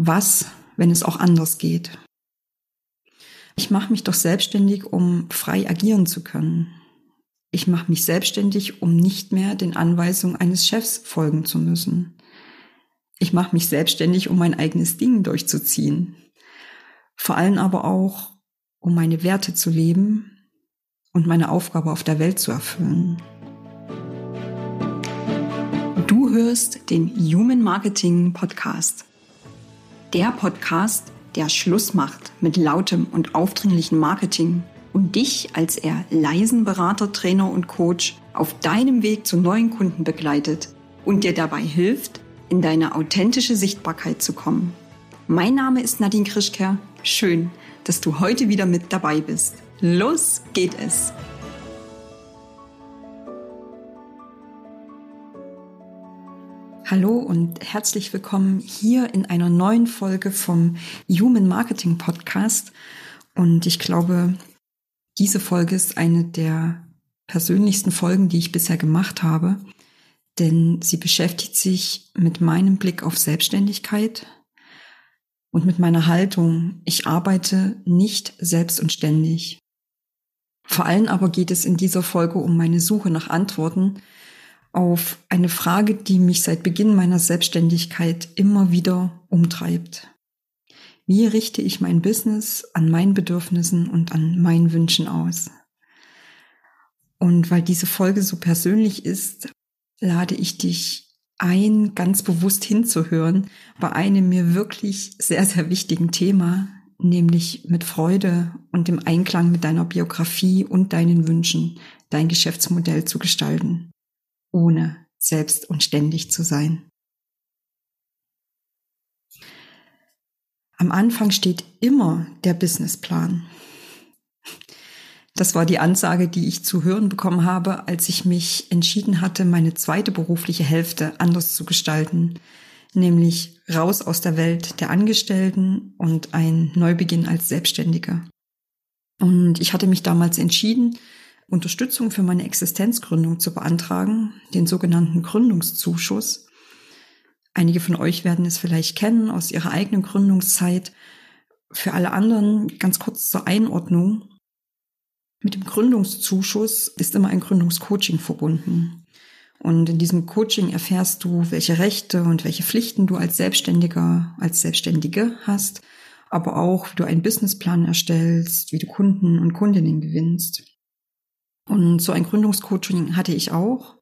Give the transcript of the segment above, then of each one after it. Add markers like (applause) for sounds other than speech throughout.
Was, wenn es auch anders geht? Ich mache mich doch selbstständig, um frei agieren zu können. Ich mache mich selbstständig, um nicht mehr den Anweisungen eines Chefs folgen zu müssen. Ich mache mich selbstständig, um mein eigenes Ding durchzuziehen. Vor allem aber auch, um meine Werte zu leben und meine Aufgabe auf der Welt zu erfüllen. Du hörst den Human Marketing Podcast. Der Podcast, der Schluss macht mit lautem und aufdringlichen Marketing und dich als eher leisen Berater, Trainer und Coach auf deinem Weg zu neuen Kunden begleitet und dir dabei hilft, in deine authentische Sichtbarkeit zu kommen. Mein Name ist Nadine Krischker. Schön, dass du heute wieder mit dabei bist. Los geht es! Hallo und herzlich willkommen hier in einer neuen Folge vom Human Marketing Podcast. Und ich glaube, diese Folge ist eine der persönlichsten Folgen, die ich bisher gemacht habe, denn sie beschäftigt sich mit meinem Blick auf Selbstständigkeit und mit meiner Haltung. Ich arbeite nicht selbst und ständig. Vor allem aber geht es in dieser Folge um meine Suche nach Antworten auf eine Frage, die mich seit Beginn meiner Selbstständigkeit immer wieder umtreibt. Wie richte ich mein Business an meinen Bedürfnissen und an meinen Wünschen aus? Und weil diese Folge so persönlich ist, lade ich dich ein, ganz bewusst hinzuhören bei einem mir wirklich sehr, sehr wichtigen Thema, nämlich mit Freude und im Einklang mit deiner Biografie und deinen Wünschen dein Geschäftsmodell zu gestalten ohne selbst und ständig zu sein. Am Anfang steht immer der Businessplan. Das war die Ansage, die ich zu hören bekommen habe, als ich mich entschieden hatte, meine zweite berufliche Hälfte anders zu gestalten, nämlich raus aus der Welt der Angestellten und ein Neubeginn als Selbstständige. Und ich hatte mich damals entschieden, Unterstützung für meine Existenzgründung zu beantragen, den sogenannten Gründungszuschuss. Einige von euch werden es vielleicht kennen aus ihrer eigenen Gründungszeit. Für alle anderen ganz kurz zur Einordnung. Mit dem Gründungszuschuss ist immer ein Gründungscoaching verbunden. Und in diesem Coaching erfährst du, welche Rechte und welche Pflichten du als Selbstständiger, als Selbstständige hast, aber auch, wie du einen Businessplan erstellst, wie du Kunden und Kundinnen gewinnst. Und so ein Gründungscoaching hatte ich auch.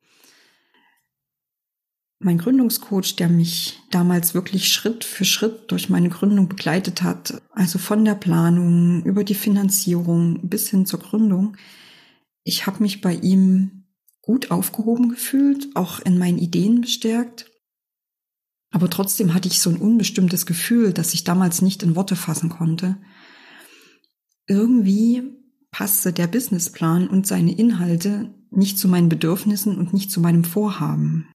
Mein Gründungscoach, der mich damals wirklich Schritt für Schritt durch meine Gründung begleitet hat, also von der Planung über die Finanzierung bis hin zur Gründung, ich habe mich bei ihm gut aufgehoben gefühlt, auch in meinen Ideen bestärkt. Aber trotzdem hatte ich so ein unbestimmtes Gefühl, das ich damals nicht in Worte fassen konnte. Irgendwie passte der Businessplan und seine Inhalte nicht zu meinen Bedürfnissen und nicht zu meinem Vorhaben.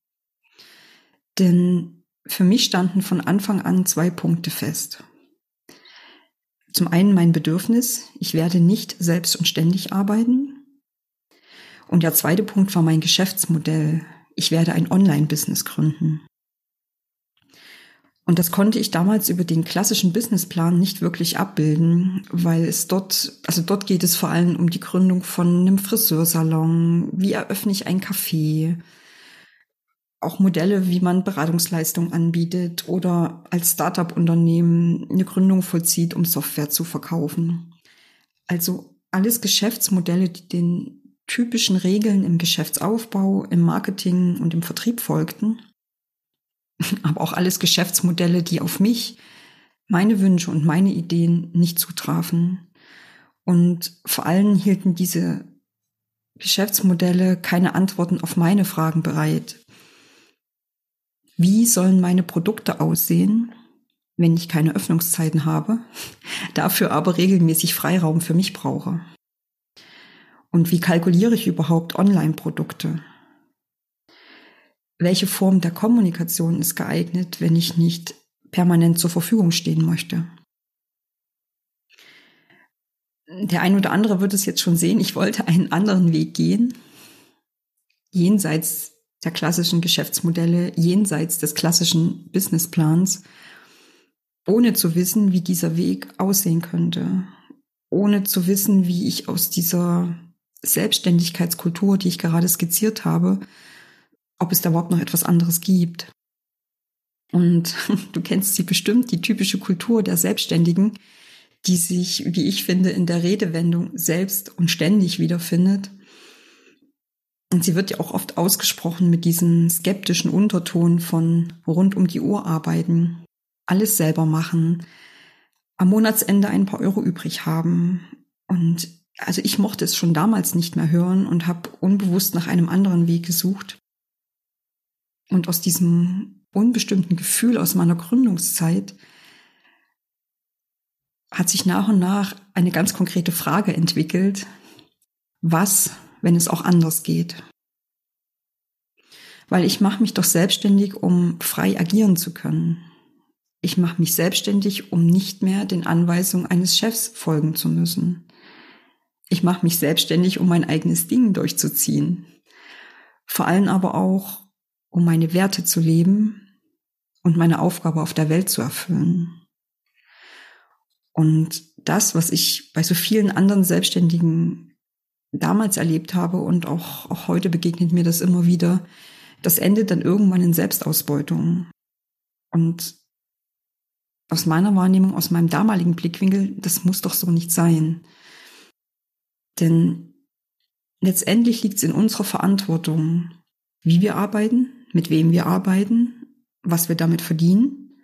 Denn für mich standen von Anfang an zwei Punkte fest. Zum einen mein Bedürfnis, ich werde nicht selbst und ständig arbeiten. Und der zweite Punkt war mein Geschäftsmodell, ich werde ein Online-Business gründen. Und das konnte ich damals über den klassischen Businessplan nicht wirklich abbilden, weil es dort, also dort geht es vor allem um die Gründung von einem Friseursalon, wie eröffne ich ein Café, auch Modelle, wie man Beratungsleistungen anbietet oder als Startup-Unternehmen eine Gründung vollzieht, um Software zu verkaufen. Also alles Geschäftsmodelle, die den typischen Regeln im Geschäftsaufbau, im Marketing und im Vertrieb folgten (laughs) aber auch alles Geschäftsmodelle, die auf mich, meine Wünsche und meine Ideen nicht zutrafen. Und vor allem hielten diese Geschäftsmodelle keine Antworten auf meine Fragen bereit. Wie sollen meine Produkte aussehen, wenn ich keine Öffnungszeiten habe, (laughs) dafür aber regelmäßig Freiraum für mich brauche? Und wie kalkuliere ich überhaupt Online-Produkte? Welche Form der Kommunikation ist geeignet, wenn ich nicht permanent zur Verfügung stehen möchte. Der ein oder andere wird es jetzt schon sehen, ich wollte einen anderen Weg gehen, jenseits der klassischen Geschäftsmodelle, jenseits des klassischen Businessplans, ohne zu wissen, wie dieser Weg aussehen könnte, ohne zu wissen, wie ich aus dieser Selbstständigkeitskultur, die ich gerade skizziert habe, ob es da überhaupt noch etwas anderes gibt. Und (laughs) du kennst sie bestimmt, die typische Kultur der Selbstständigen, die sich, wie ich finde, in der Redewendung selbst und ständig wiederfindet. Und sie wird ja auch oft ausgesprochen mit diesem skeptischen Unterton von rund um die Uhr arbeiten, alles selber machen, am Monatsende ein paar Euro übrig haben. Und also ich mochte es schon damals nicht mehr hören und habe unbewusst nach einem anderen Weg gesucht. Und aus diesem unbestimmten Gefühl aus meiner Gründungszeit hat sich nach und nach eine ganz konkrete Frage entwickelt. Was, wenn es auch anders geht? Weil ich mache mich doch selbstständig, um frei agieren zu können. Ich mache mich selbstständig, um nicht mehr den Anweisungen eines Chefs folgen zu müssen. Ich mache mich selbstständig, um mein eigenes Ding durchzuziehen. Vor allem aber auch, um meine Werte zu leben und meine Aufgabe auf der Welt zu erfüllen. Und das, was ich bei so vielen anderen Selbstständigen damals erlebt habe und auch, auch heute begegnet mir das immer wieder, das endet dann irgendwann in Selbstausbeutung. Und aus meiner Wahrnehmung, aus meinem damaligen Blickwinkel, das muss doch so nicht sein. Denn letztendlich liegt es in unserer Verantwortung, wie wir arbeiten, mit wem wir arbeiten, was wir damit verdienen.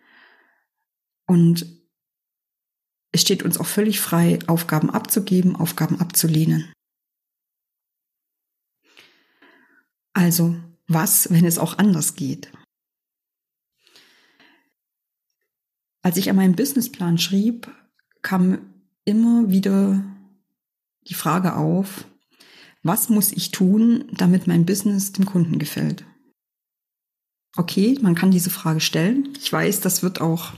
Und es steht uns auch völlig frei, Aufgaben abzugeben, Aufgaben abzulehnen. Also, was, wenn es auch anders geht? Als ich an meinem Businessplan schrieb, kam immer wieder die Frage auf, was muss ich tun, damit mein Business dem Kunden gefällt? Okay, man kann diese Frage stellen. Ich weiß, das wird auch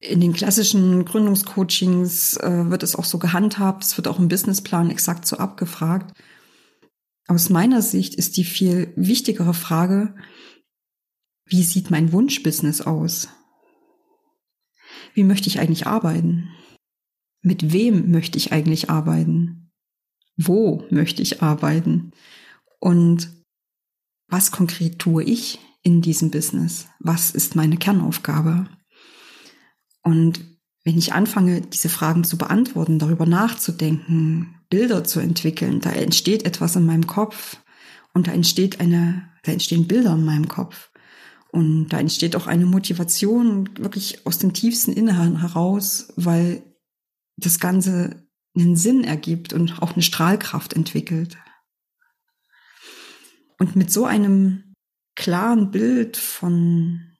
in den klassischen Gründungscoachings äh, wird es auch so gehandhabt, es wird auch im Businessplan exakt so abgefragt. Aus meiner Sicht ist die viel wichtigere Frage, wie sieht mein Wunschbusiness aus? Wie möchte ich eigentlich arbeiten? Mit wem möchte ich eigentlich arbeiten? Wo möchte ich arbeiten? Und was konkret tue ich in diesem Business? Was ist meine Kernaufgabe? Und wenn ich anfange, diese Fragen zu beantworten, darüber nachzudenken, Bilder zu entwickeln, da entsteht etwas in meinem Kopf und da entsteht eine, da entstehen Bilder in meinem Kopf. Und da entsteht auch eine Motivation wirklich aus dem tiefsten Inneren heraus, weil das Ganze einen Sinn ergibt und auch eine Strahlkraft entwickelt. Und mit so einem klaren Bild von,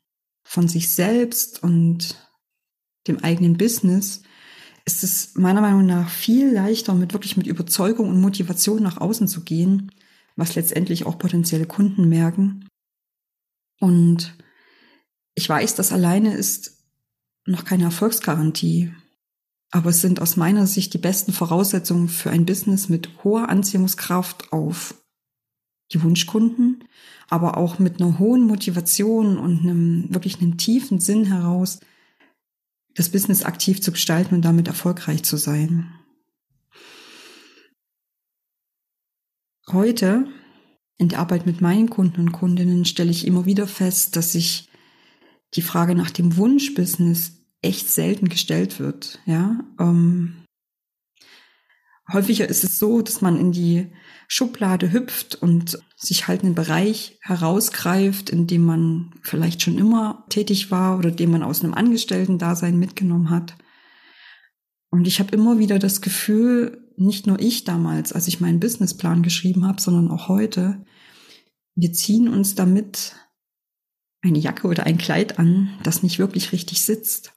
von sich selbst und dem eigenen Business, ist es meiner Meinung nach viel leichter, mit wirklich mit Überzeugung und Motivation nach außen zu gehen, was letztendlich auch potenzielle Kunden merken. Und ich weiß, das alleine ist noch keine Erfolgsgarantie, aber es sind aus meiner Sicht die besten Voraussetzungen für ein Business mit hoher Anziehungskraft auf die Wunschkunden, aber auch mit einer hohen Motivation und einem wirklich einem tiefen Sinn heraus, das Business aktiv zu gestalten und damit erfolgreich zu sein. Heute in der Arbeit mit meinen Kunden und Kundinnen stelle ich immer wieder fest, dass sich die Frage nach dem Wunschbusiness echt selten gestellt wird. Ja, ähm, häufiger ist es so, dass man in die Schublade hüpft und sich halt einen Bereich herausgreift, in dem man vielleicht schon immer tätig war oder den man aus einem Angestellten-Dasein mitgenommen hat. Und ich habe immer wieder das Gefühl, nicht nur ich damals, als ich meinen Businessplan geschrieben habe, sondern auch heute, wir ziehen uns damit eine Jacke oder ein Kleid an, das nicht wirklich richtig sitzt.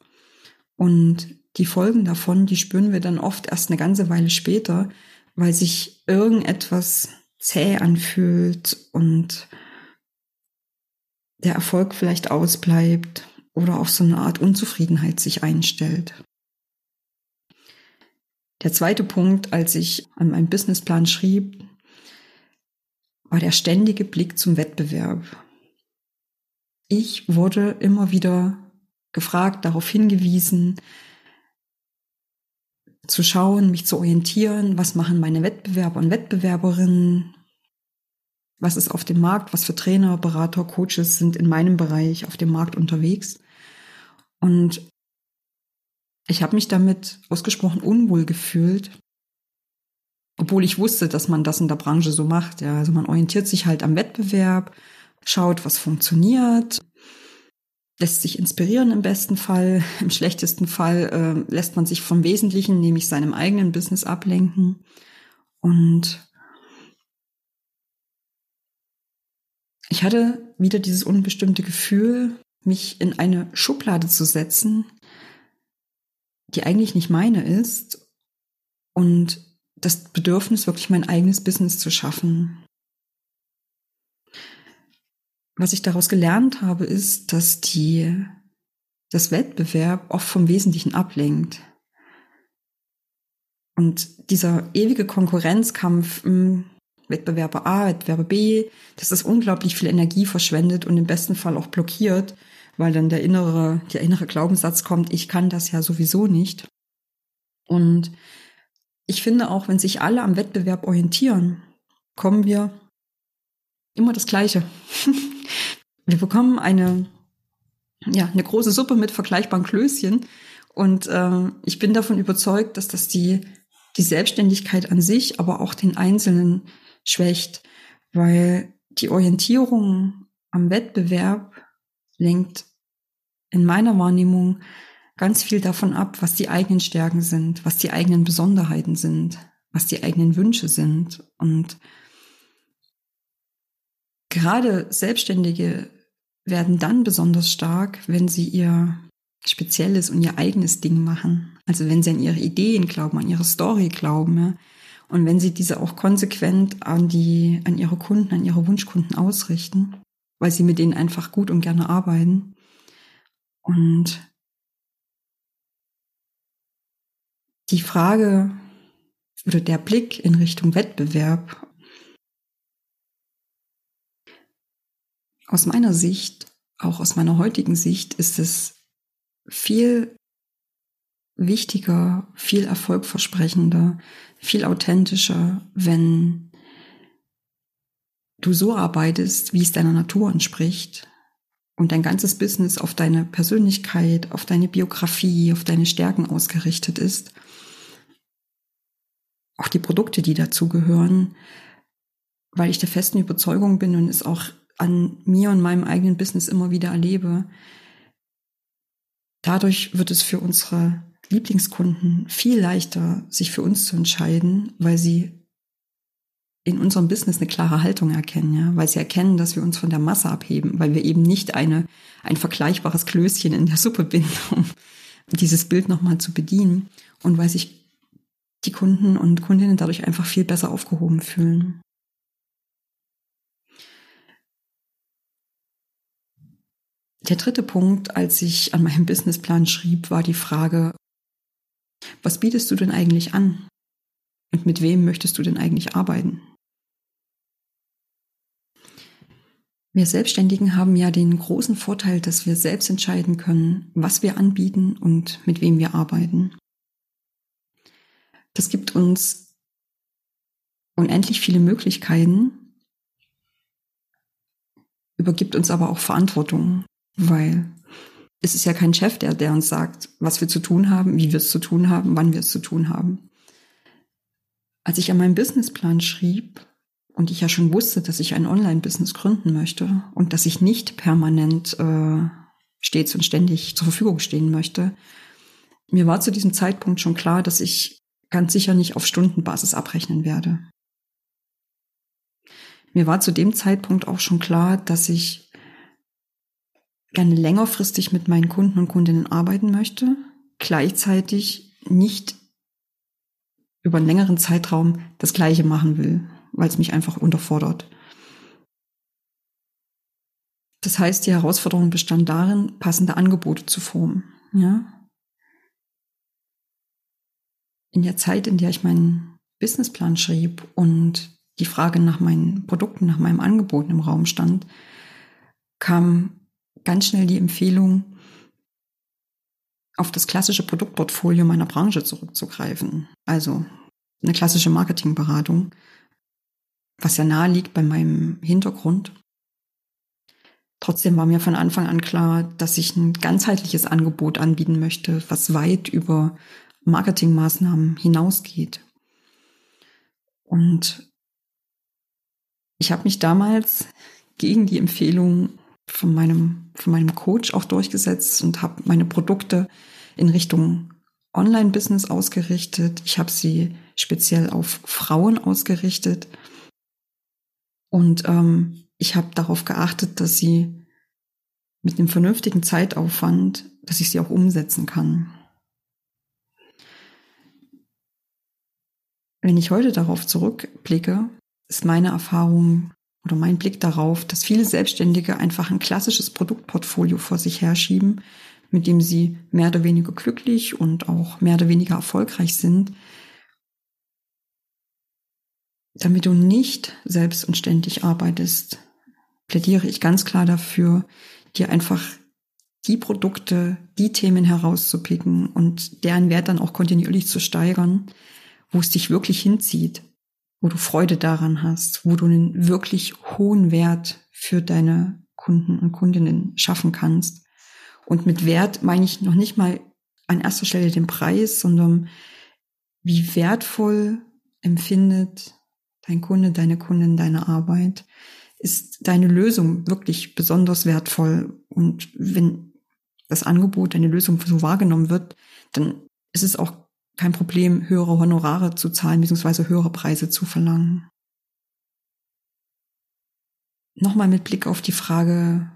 Und die Folgen davon, die spüren wir dann oft erst eine ganze Weile später, weil sich irgendetwas zäh anfühlt und der Erfolg vielleicht ausbleibt oder auch so eine Art Unzufriedenheit sich einstellt. Der zweite Punkt, als ich an meinem Businessplan schrieb, war der ständige Blick zum Wettbewerb. Ich wurde immer wieder gefragt, darauf hingewiesen, zu schauen, mich zu orientieren, was machen meine Wettbewerber und Wettbewerberinnen, was ist auf dem Markt, was für Trainer, Berater, Coaches sind in meinem Bereich auf dem Markt unterwegs. Und ich habe mich damit ausgesprochen unwohl gefühlt, obwohl ich wusste, dass man das in der Branche so macht. Ja, also man orientiert sich halt am Wettbewerb, schaut, was funktioniert, lässt sich inspirieren im besten Fall. Im schlechtesten Fall äh, lässt man sich vom Wesentlichen, nämlich seinem eigenen Business ablenken. Und ich hatte wieder dieses unbestimmte Gefühl, mich in eine Schublade zu setzen, die eigentlich nicht meine ist und das Bedürfnis, wirklich mein eigenes Business zu schaffen. Was ich daraus gelernt habe, ist, dass die, das Wettbewerb oft vom Wesentlichen ablenkt. Und dieser ewige Konkurrenzkampf, hm, Wettbewerber A, Wettbewerber B, dass das unglaublich viel Energie verschwendet und im besten Fall auch blockiert, weil dann der innere, der innere Glaubenssatz kommt, ich kann das ja sowieso nicht. Und ich finde auch, wenn sich alle am Wettbewerb orientieren, kommen wir immer das Gleiche. (laughs) wir bekommen eine, ja, eine große Suppe mit vergleichbaren Klößchen. Und äh, ich bin davon überzeugt, dass das die, die Selbstständigkeit an sich, aber auch den Einzelnen schwächt, weil die Orientierung am Wettbewerb lenkt in meiner Wahrnehmung ganz viel davon ab, was die eigenen Stärken sind, was die eigenen Besonderheiten sind, was die eigenen Wünsche sind. Und gerade Selbstständige werden dann besonders stark, wenn sie ihr spezielles und ihr eigenes Ding machen. Also wenn sie an ihre Ideen glauben, an ihre Story glauben. Ja. Und wenn sie diese auch konsequent an die, an ihre Kunden, an ihre Wunschkunden ausrichten, weil sie mit denen einfach gut und gerne arbeiten. Und die Frage oder der Blick in Richtung Wettbewerb aus meiner Sicht, auch aus meiner heutigen Sicht, ist es viel wichtiger, viel erfolgversprechender, viel authentischer, wenn du so arbeitest, wie es deiner Natur entspricht und dein ganzes Business auf deine Persönlichkeit, auf deine Biografie, auf deine Stärken ausgerichtet ist. Auch die Produkte, die dazugehören, weil ich der festen Überzeugung bin und es auch an mir und meinem eigenen Business immer wieder erlebe. Dadurch wird es für unsere Lieblingskunden viel leichter, sich für uns zu entscheiden, weil sie in unserem Business eine klare Haltung erkennen, ja, weil sie erkennen, dass wir uns von der Masse abheben, weil wir eben nicht eine, ein vergleichbares Klößchen in der Suppe binden, um dieses Bild nochmal zu bedienen und weil sich die Kunden und Kundinnen dadurch einfach viel besser aufgehoben fühlen. Der dritte Punkt, als ich an meinem Businessplan schrieb, war die Frage, was bietest du denn eigentlich an? Und mit wem möchtest du denn eigentlich arbeiten? Wir Selbstständigen haben ja den großen Vorteil, dass wir selbst entscheiden können, was wir anbieten und mit wem wir arbeiten. Das gibt uns unendlich viele Möglichkeiten, übergibt uns aber auch Verantwortung, weil es ist ja kein Chef, der, der uns sagt, was wir zu tun haben, wie wir es zu tun haben, wann wir es zu tun haben. Als ich an meinem Businessplan schrieb und ich ja schon wusste, dass ich ein Online-Business gründen möchte und dass ich nicht permanent äh, stets und ständig zur Verfügung stehen möchte, mir war zu diesem Zeitpunkt schon klar, dass ich ganz sicher nicht auf Stundenbasis abrechnen werde. Mir war zu dem Zeitpunkt auch schon klar, dass ich gerne längerfristig mit meinen Kunden und Kundinnen arbeiten möchte, gleichzeitig nicht über einen längeren Zeitraum das Gleiche machen will, weil es mich einfach unterfordert. Das heißt, die Herausforderung bestand darin, passende Angebote zu formen. Ja? In der Zeit, in der ich meinen Businessplan schrieb und die Frage nach meinen Produkten, nach meinem Angebot im Raum stand, kam ganz schnell die Empfehlung, auf das klassische Produktportfolio meiner Branche zurückzugreifen. Also eine klassische Marketingberatung, was ja nahe liegt bei meinem Hintergrund. Trotzdem war mir von Anfang an klar, dass ich ein ganzheitliches Angebot anbieten möchte, was weit über Marketingmaßnahmen hinausgeht. Und ich habe mich damals gegen die Empfehlung von meinem, von meinem Coach auch durchgesetzt und habe meine Produkte in Richtung Online-Business ausgerichtet. Ich habe sie speziell auf Frauen ausgerichtet. Und ähm, ich habe darauf geachtet, dass sie mit einem vernünftigen Zeitaufwand, dass ich sie auch umsetzen kann. Wenn ich heute darauf zurückblicke, ist meine Erfahrung oder mein Blick darauf, dass viele Selbstständige einfach ein klassisches Produktportfolio vor sich herschieben, mit dem sie mehr oder weniger glücklich und auch mehr oder weniger erfolgreich sind, damit du nicht selbst und ständig arbeitest, plädiere ich ganz klar dafür, dir einfach die Produkte, die Themen herauszupicken und deren Wert dann auch kontinuierlich zu steigern, wo es dich wirklich hinzieht, wo du Freude daran hast, wo du einen wirklich hohen Wert für deine Kunden und Kundinnen schaffen kannst. Und mit Wert meine ich noch nicht mal an erster Stelle den Preis, sondern wie wertvoll empfindet dein Kunde, deine Kundin deine Arbeit. Ist deine Lösung wirklich besonders wertvoll? Und wenn das Angebot, deine Lösung so wahrgenommen wird, dann ist es auch kein Problem, höhere Honorare zu zahlen bzw. höhere Preise zu verlangen. Nochmal mit Blick auf die Frage,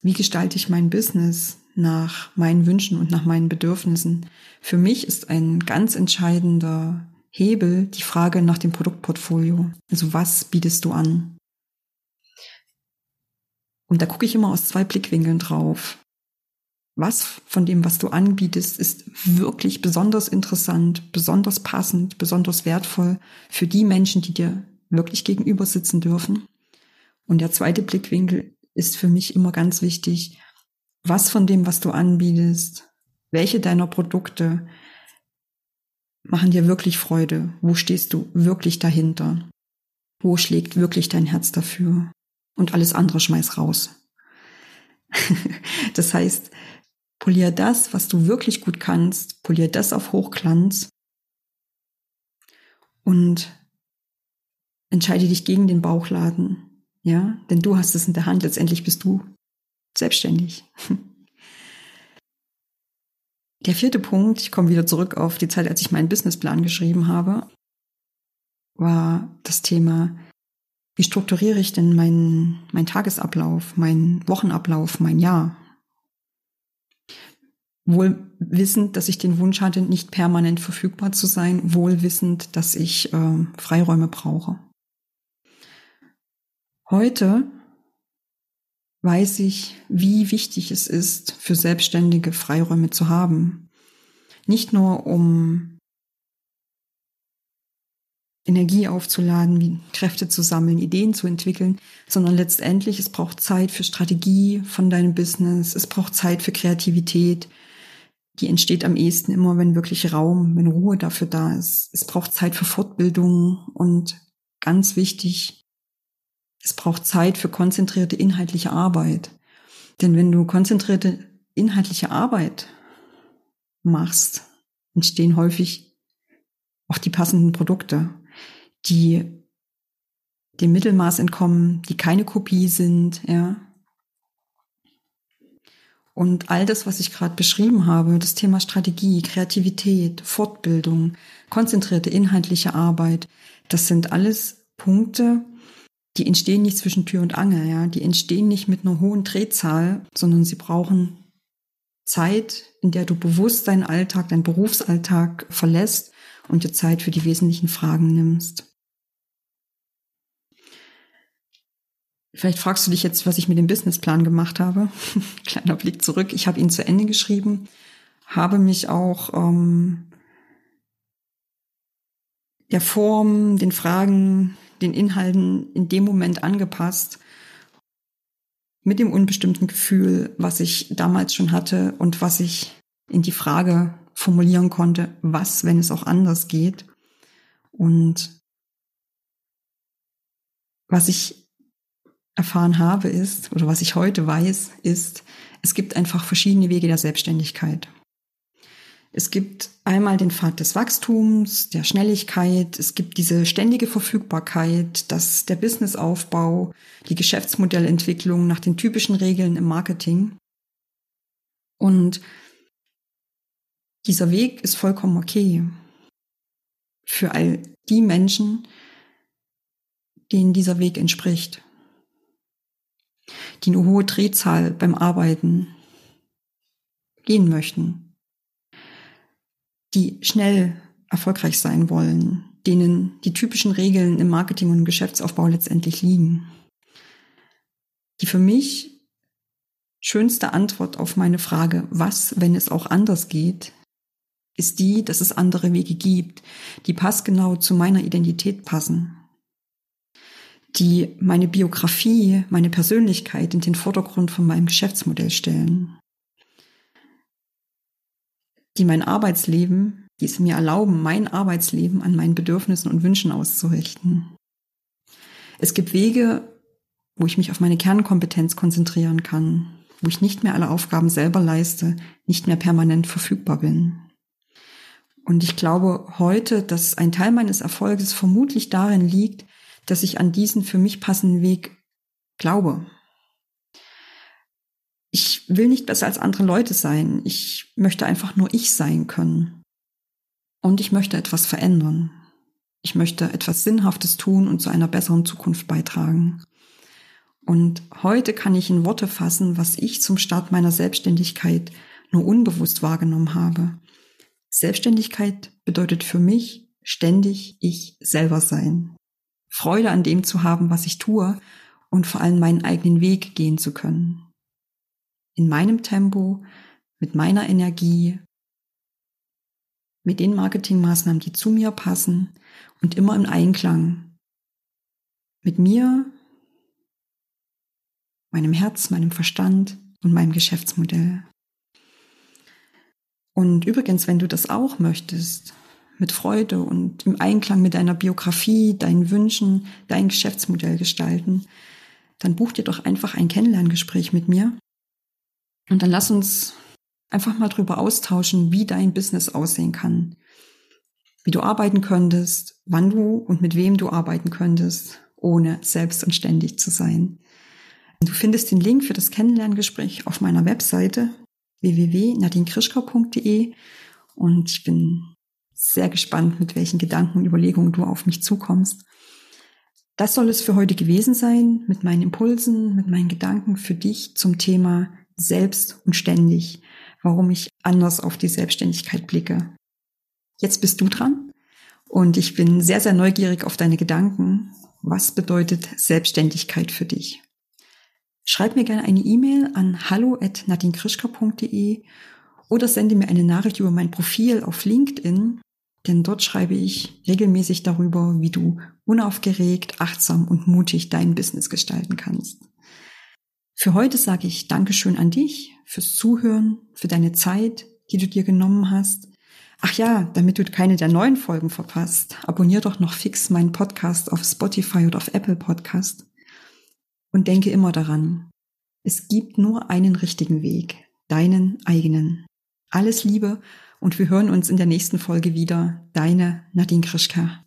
wie gestalte ich mein Business nach meinen Wünschen und nach meinen Bedürfnissen? Für mich ist ein ganz entscheidender Hebel die Frage nach dem Produktportfolio. Also was bietest du an? Und da gucke ich immer aus zwei Blickwinkeln drauf was von dem, was du anbietest, ist wirklich besonders interessant, besonders passend, besonders wertvoll für die Menschen, die dir wirklich gegenüber sitzen dürfen. Und der zweite Blickwinkel ist für mich immer ganz wichtig, was von dem, was du anbietest, welche deiner Produkte machen dir wirklich Freude? Wo stehst du wirklich dahinter? Wo schlägt wirklich dein Herz dafür? Und alles andere schmeiß raus. (laughs) das heißt, Polier das, was du wirklich gut kannst, polier das auf Hochglanz und entscheide dich gegen den Bauchladen. Ja, denn du hast es in der Hand. Letztendlich bist du selbstständig. (laughs) Der vierte Punkt, ich komme wieder zurück auf die Zeit, als ich meinen Businessplan geschrieben habe, war das Thema, wie strukturiere ich denn meinen, meinen Tagesablauf, meinen Wochenablauf, mein Jahr? Wohl wissend, dass ich den Wunsch hatte, nicht permanent verfügbar zu sein, wohl wissend, dass ich äh, Freiräume brauche. Heute weiß ich, wie wichtig es ist, für Selbstständige Freiräume zu haben. Nicht nur um Energie aufzuladen, wie Kräfte zu sammeln, Ideen zu entwickeln, sondern letztendlich es braucht Zeit für Strategie von deinem Business, es braucht Zeit für Kreativität, die entsteht am ehesten immer, wenn wirklich Raum, wenn Ruhe dafür da ist. Es braucht Zeit für Fortbildung und ganz wichtig, es braucht Zeit für konzentrierte inhaltliche Arbeit. Denn wenn du konzentrierte inhaltliche Arbeit machst, entstehen häufig auch die passenden Produkte, die dem Mittelmaß entkommen, die keine Kopie sind, ja, und all das, was ich gerade beschrieben habe, das Thema Strategie, Kreativität, Fortbildung, konzentrierte inhaltliche Arbeit, das sind alles Punkte, die entstehen nicht zwischen Tür und Angel, ja, die entstehen nicht mit einer hohen Drehzahl, sondern sie brauchen Zeit, in der du bewusst deinen Alltag, deinen Berufsalltag verlässt und dir Zeit für die wesentlichen Fragen nimmst. Vielleicht fragst du dich jetzt, was ich mit dem Businessplan gemacht habe. (laughs) Kleiner Blick zurück. Ich habe ihn zu Ende geschrieben, habe mich auch ähm, der Form, den Fragen, den Inhalten in dem Moment angepasst, mit dem unbestimmten Gefühl, was ich damals schon hatte und was ich in die Frage formulieren konnte, was, wenn es auch anders geht. Und was ich erfahren habe ist, oder was ich heute weiß, ist, es gibt einfach verschiedene Wege der Selbstständigkeit. Es gibt einmal den Pfad des Wachstums, der Schnelligkeit, es gibt diese ständige Verfügbarkeit, dass der Businessaufbau, die Geschäftsmodellentwicklung nach den typischen Regeln im Marketing. Und dieser Weg ist vollkommen okay für all die Menschen, denen dieser Weg entspricht, die eine hohe Drehzahl beim Arbeiten gehen möchten, die schnell erfolgreich sein wollen, denen die typischen Regeln im Marketing und im Geschäftsaufbau letztendlich liegen. Die für mich schönste Antwort auf meine Frage, was, wenn es auch anders geht, ist die, dass es andere Wege gibt, die passgenau zu meiner Identität passen, die meine Biografie, meine Persönlichkeit in den Vordergrund von meinem Geschäftsmodell stellen, die mein Arbeitsleben, die es mir erlauben, mein Arbeitsleben an meinen Bedürfnissen und Wünschen auszurichten. Es gibt Wege, wo ich mich auf meine Kernkompetenz konzentrieren kann, wo ich nicht mehr alle Aufgaben selber leiste, nicht mehr permanent verfügbar bin. Und ich glaube heute, dass ein Teil meines Erfolges vermutlich darin liegt, dass ich an diesen für mich passenden Weg glaube. Ich will nicht besser als andere Leute sein. Ich möchte einfach nur ich sein können. Und ich möchte etwas verändern. Ich möchte etwas Sinnhaftes tun und zu einer besseren Zukunft beitragen. Und heute kann ich in Worte fassen, was ich zum Start meiner Selbstständigkeit nur unbewusst wahrgenommen habe. Selbstständigkeit bedeutet für mich ständig ich selber sein. Freude an dem zu haben, was ich tue und vor allem meinen eigenen Weg gehen zu können. In meinem Tempo, mit meiner Energie, mit den Marketingmaßnahmen, die zu mir passen und immer im Einklang mit mir, meinem Herz, meinem Verstand und meinem Geschäftsmodell. Und übrigens, wenn du das auch möchtest, mit Freude und im Einklang mit deiner Biografie, deinen Wünschen, dein Geschäftsmodell gestalten, dann buch dir doch einfach ein Kennenlerngespräch mit mir. Und dann lass uns einfach mal drüber austauschen, wie dein Business aussehen kann. Wie du arbeiten könntest, wann du und mit wem du arbeiten könntest, ohne selbst und ständig zu sein. Du findest den Link für das Kennenlerngespräch auf meiner Webseite www.nadinkrischkau.de und ich bin sehr gespannt, mit welchen Gedanken und Überlegungen du auf mich zukommst. Das soll es für heute gewesen sein mit meinen Impulsen, mit meinen Gedanken für dich zum Thema selbst und ständig, warum ich anders auf die Selbstständigkeit blicke. Jetzt bist du dran und ich bin sehr, sehr neugierig auf deine Gedanken. Was bedeutet Selbstständigkeit für dich? Schreib mir gerne eine E-Mail an hallo.nadinkrischka.de oder sende mir eine Nachricht über mein Profil auf LinkedIn, denn dort schreibe ich regelmäßig darüber, wie du unaufgeregt, achtsam und mutig dein Business gestalten kannst. Für heute sage ich Dankeschön an dich fürs Zuhören, für deine Zeit, die du dir genommen hast. Ach ja, damit du keine der neuen Folgen verpasst, abonnier doch noch fix meinen Podcast auf Spotify oder auf Apple Podcast. Und denke immer daran, es gibt nur einen richtigen Weg, deinen eigenen. Alles Liebe und wir hören uns in der nächsten Folge wieder. Deine Nadine Krischka.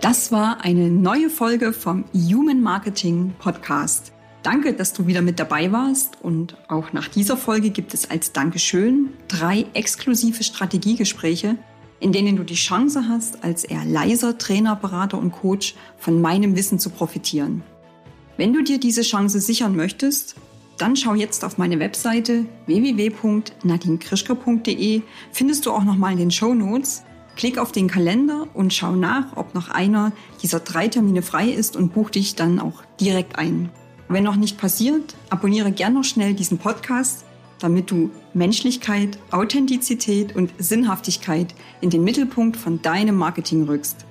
Das war eine neue Folge vom Human Marketing Podcast. Danke, dass du wieder mit dabei warst und auch nach dieser Folge gibt es als Dankeschön drei exklusive Strategiegespräche, in denen du die Chance hast, als eher leiser Trainer, Berater und Coach von meinem Wissen zu profitieren. Wenn du dir diese Chance sichern möchtest, dann schau jetzt auf meine Webseite www.nadinkrischker.de, findest du auch nochmal in den Show Notes. Klick auf den Kalender und schau nach, ob noch einer dieser drei Termine frei ist und buch dich dann auch direkt ein. Wenn noch nicht passiert, abonniere gern noch schnell diesen Podcast damit du Menschlichkeit, Authentizität und Sinnhaftigkeit in den Mittelpunkt von deinem Marketing rückst.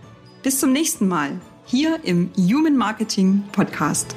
Bis zum nächsten Mal hier im Human Marketing Podcast.